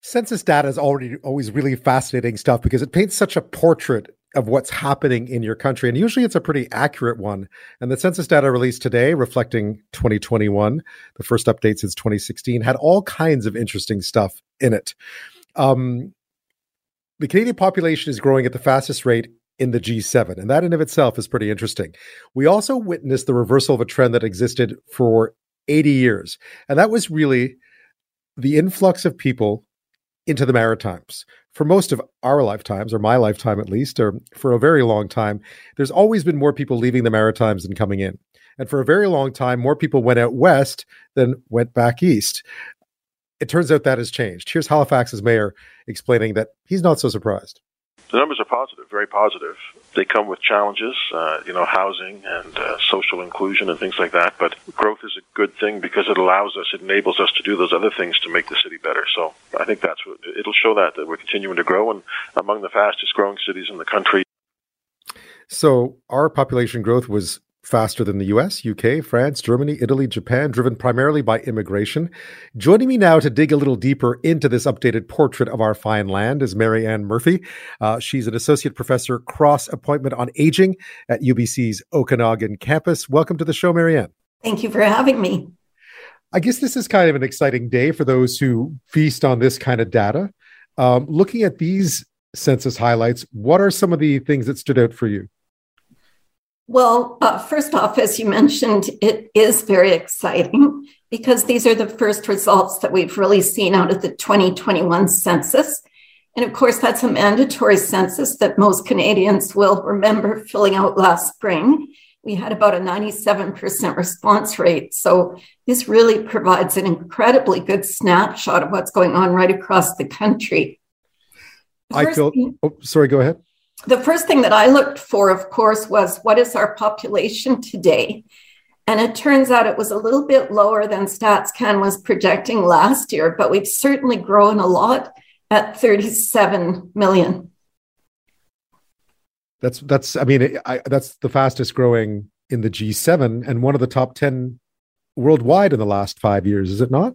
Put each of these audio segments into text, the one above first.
Census data is already always really fascinating stuff because it paints such a portrait of what's happening in your country. And usually it's a pretty accurate one. And the census data released today, reflecting 2021, the first update since 2016, had all kinds of interesting stuff in it. Um, the Canadian population is growing at the fastest rate in the G7, and that in of itself is pretty interesting. We also witnessed the reversal of a trend that existed for 80 years, and that was really the influx of people into the Maritimes. For most of our lifetimes, or my lifetime at least, or for a very long time, there's always been more people leaving the Maritimes than coming in. And for a very long time, more people went out west than went back east. It turns out that has changed. Here's Halifax's mayor explaining that he's not so surprised. The numbers are positive, very positive. They come with challenges, uh, you know, housing and uh, social inclusion and things like that. But growth is a good thing because it allows us, it enables us to do those other things to make the city better. So I think that's what it'll show that that we're continuing to grow and among the fastest growing cities in the country. So our population growth was faster than the US, UK, France, Germany, Italy, Japan, driven primarily by immigration. Joining me now to dig a little deeper into this updated portrait of our fine land is Mary Ann Murphy. Uh, she's an associate professor, cross appointment on aging at UBC's Okanagan campus. Welcome to the show, Mary Ann. Thank you for having me. I guess this is kind of an exciting day for those who feast on this kind of data. Um, looking at these census highlights, what are some of the things that stood out for you? Well, uh, first off, as you mentioned, it is very exciting because these are the first results that we've really seen out of the 2021 census. And of course, that's a mandatory census that most Canadians will remember filling out last spring. We had about a 97% response rate. So this really provides an incredibly good snapshot of what's going on right across the country. I feel, oh, sorry, go ahead the first thing that I looked for, of course, was what is our population today? And it turns out it was a little bit lower than StatsCan was projecting last year, but we've certainly grown a lot at 37 million. That's that's I mean I, that's the fastest growing in the G7 and one of the top 10 worldwide in the last 5 years, is it not?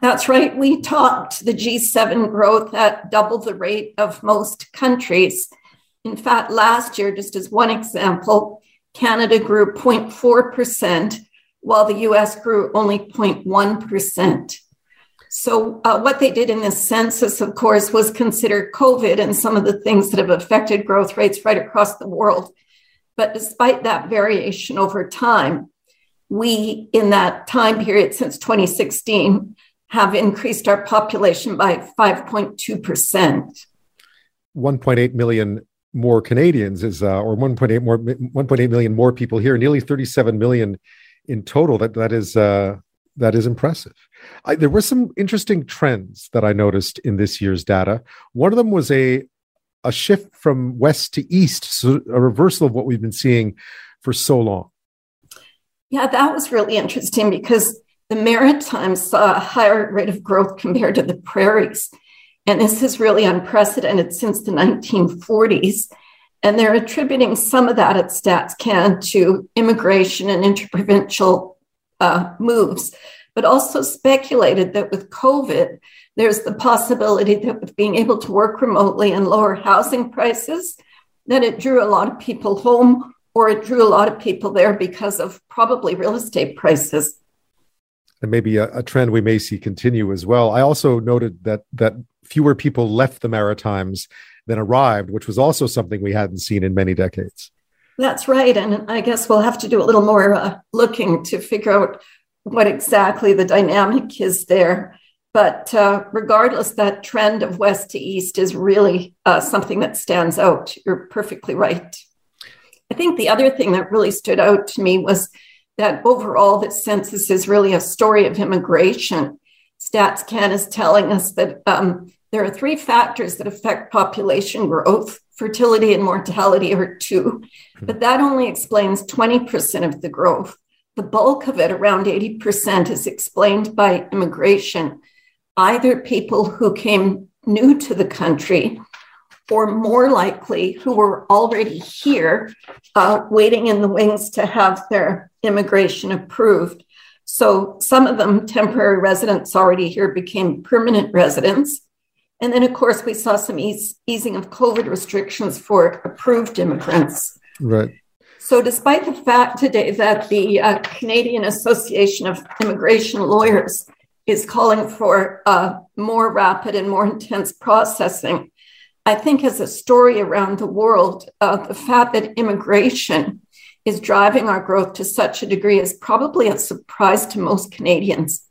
That's right. We topped the G7 growth at double the rate of most countries. In fact, last year, just as one example, Canada grew 0.4%, while the US grew only 0.1%. So, uh, what they did in this census, of course, was consider COVID and some of the things that have affected growth rates right across the world. But despite that variation over time, we, in that time period since 2016, have increased our population by 5.2%. 1.8 million more Canadians is uh, or 1.8 more 1.8 million more people here, nearly 37 million in total. That that is uh, that is impressive. I, there were some interesting trends that I noticed in this year's data. One of them was a a shift from west to east, so a reversal of what we've been seeing for so long. Yeah, that was really interesting because the Maritimes saw a higher rate of growth compared to the prairies. And this is really unprecedented since the 1940s. And they're attributing some of that at StatsCan to immigration and interprovincial uh, moves, but also speculated that with COVID, there's the possibility that with being able to work remotely and lower housing prices, that it drew a lot of people home or it drew a lot of people there because of probably real estate prices and maybe a, a, trend we may see continue as well. I also noted that that fewer people left the Maritimes than arrived, which was also something we hadn't seen in many decades. That's right, and I guess we'll have to do a little more uh, looking to figure out what exactly the dynamic is there. But uh, regardless, that trend of west to east is really uh, something that stands out. You're perfectly right. I think the other thing that really stood out to me was that overall, the census is really a story of immigration. StatsCan is telling us that um, there are three factors that affect population growth. Fertility and mortality are two, but that only explains 20% of the growth. The bulk of it, around 80%, is explained by immigration, either people who came new to the country or more likely who were already here, uh, waiting in the wings to have their immigration approved. So some of them, temporary residents already here, became permanent residents. And then, of course, we saw some ease, easing of COVID restrictions for approved immigrants. Right. So, despite the fact today that the uh, Canadian Association of Immigration Lawyers is calling for uh, more rapid and more intense processing, I think as a story around the world, uh, the fact that immigration is driving our growth to such a degree is probably a surprise to most Canadians.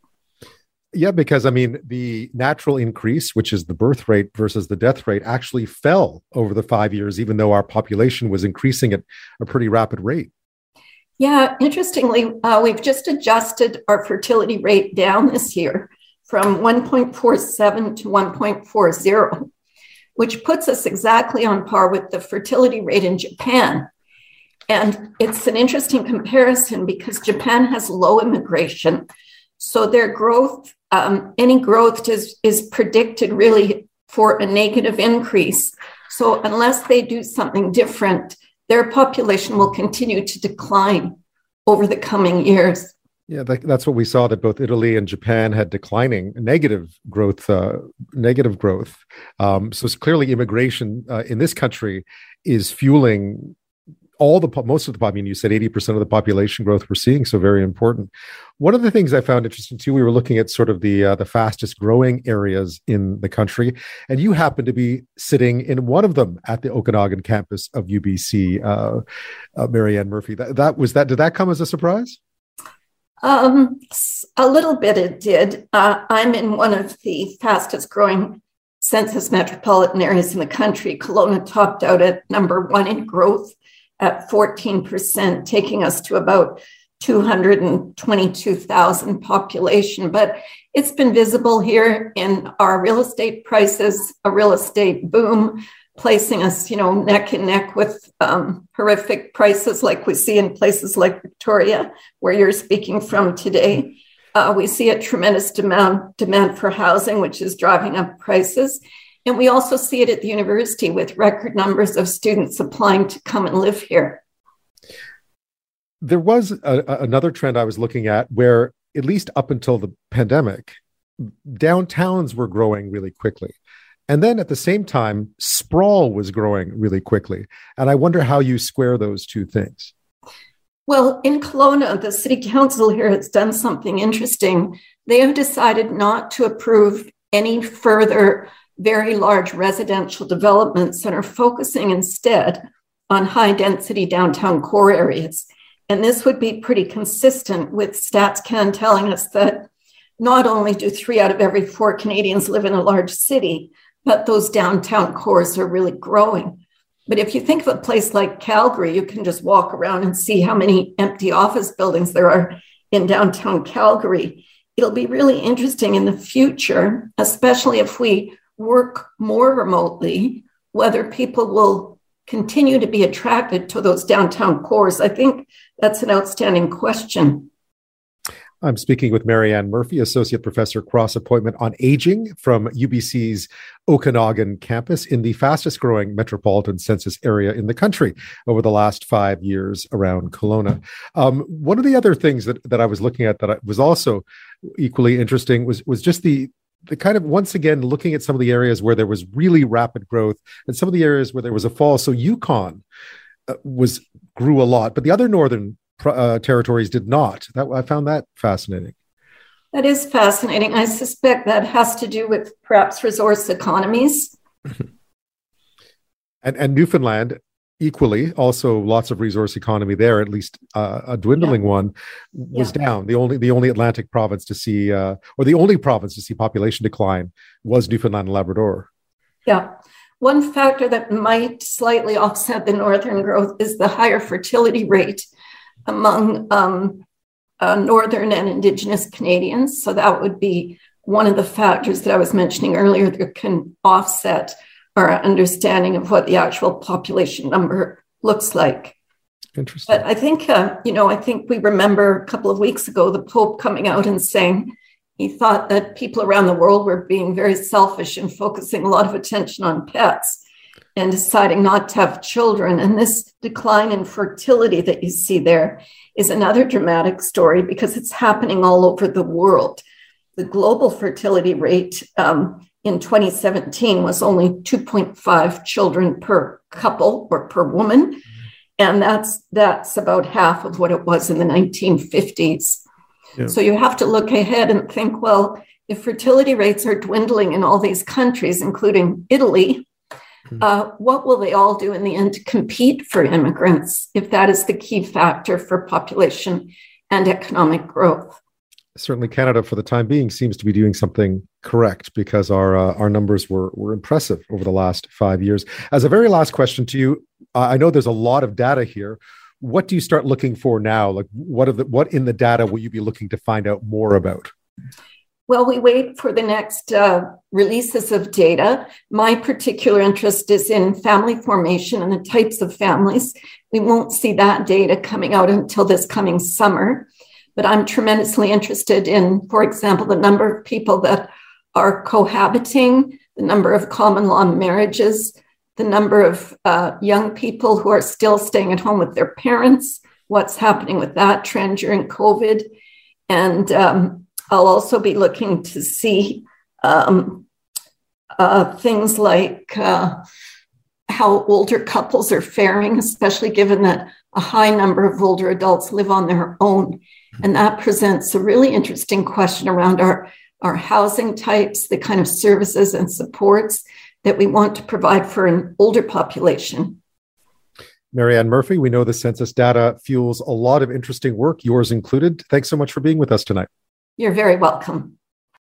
Yeah, because I mean, the natural increase, which is the birth rate versus the death rate, actually fell over the five years, even though our population was increasing at a pretty rapid rate. Yeah, interestingly, uh, we've just adjusted our fertility rate down this year from 1.47 to 1.40, which puts us exactly on par with the fertility rate in Japan. And it's an interesting comparison because Japan has low immigration. So their growth um, any growth is, is predicted really for a negative increase. So, unless they do something different, their population will continue to decline over the coming years. Yeah, that, that's what we saw. That both Italy and Japan had declining, negative growth, uh, negative growth. Um, so it's clearly, immigration uh, in this country is fueling all the most of the mean, you said 80% of the population growth we're seeing, so very important. One of the things I found interesting too, we were looking at sort of the uh, the fastest growing areas in the country, and you happen to be sitting in one of them at the Okanagan campus of UBC, uh, uh, Mary Ann Murphy. That, that was that. Did that come as a surprise? Um, a little bit it did. Uh, I'm in one of the fastest growing census metropolitan areas in the country. Kelowna topped out at number one in growth at 14%, taking us to about 222,000 population. But it's been visible here in our real estate prices, a real estate boom, placing us, you know, neck and neck with um, horrific prices like we see in places like Victoria, where you're speaking from today. Uh, we see a tremendous demand demand for housing, which is driving up prices. And we also see it at the university with record numbers of students applying to come and live here. There was a, another trend I was looking at where, at least up until the pandemic, downtowns were growing really quickly. And then at the same time, sprawl was growing really quickly. And I wonder how you square those two things. Well, in Kelowna, the city council here has done something interesting. They have decided not to approve any further very large residential developments and are focusing instead on high density downtown core areas. And this would be pretty consistent with StatsCan telling us that not only do three out of every four Canadians live in a large city, but those downtown cores are really growing. But if you think of a place like Calgary, you can just walk around and see how many empty office buildings there are in downtown Calgary. It'll be really interesting in the future, especially if we work more remotely, whether people will continue to be attracted to those downtown cores. I think that's an outstanding question. I'm speaking with Mary Ann Murphy, Associate Professor Cross Appointment on Aging from UBC's Okanagan campus in the fastest growing metropolitan census area in the country over the last five years around Kelowna. Um, one of the other things that, that I was looking at that was also equally interesting was, was just the, the kind of once again looking at some of the areas where there was really rapid growth and some of the areas where there was a fall. So Yukon uh, was grew a lot, but the other northern uh, territories did not. That I found that fascinating. That is fascinating. I suspect that has to do with perhaps resource economies. and, and Newfoundland equally also lots of resource economy there at least uh, a dwindling yeah. one was yeah. down the only the only atlantic province to see uh, or the only province to see population decline was newfoundland and labrador yeah one factor that might slightly offset the northern growth is the higher fertility rate among um, uh, northern and indigenous canadians so that would be one of the factors that i was mentioning earlier that can offset our understanding of what the actual population number looks like. Interesting. But I think, uh, you know, I think we remember a couple of weeks ago the Pope coming out and saying he thought that people around the world were being very selfish and focusing a lot of attention on pets and deciding not to have children. And this decline in fertility that you see there is another dramatic story because it's happening all over the world. the global fertility rate um, in 2017 was only 2.5 children per couple or per woman. And that's that's about half of what it was in the 1950s. Yeah. So you have to look ahead and think, well, if fertility rates are dwindling in all these countries, including Italy. Uh, what will they all do in the end to compete for immigrants if that is the key factor for population and economic growth? certainly Canada, for the time being, seems to be doing something correct because our uh, our numbers were were impressive over the last five years. As a very last question to you, I know there's a lot of data here. What do you start looking for now? Like, what of the what in the data will you be looking to find out more about? Well, we wait for the next uh, releases of data. My particular interest is in family formation and the types of families. We won't see that data coming out until this coming summer. But I'm tremendously interested in, for example, the number of people that are cohabiting, the number of common law marriages, the number of uh, young people who are still staying at home with their parents, what's happening with that trend during COVID. And um, I'll also be looking to see um, uh, things like uh, how older couples are faring, especially given that a high number of older adults live on their own and that presents a really interesting question around our, our housing types, the kind of services and supports that we want to provide for an older population. Mary Ann Murphy, we know the census data fuels a lot of interesting work, yours included. Thanks so much for being with us tonight. You're very welcome.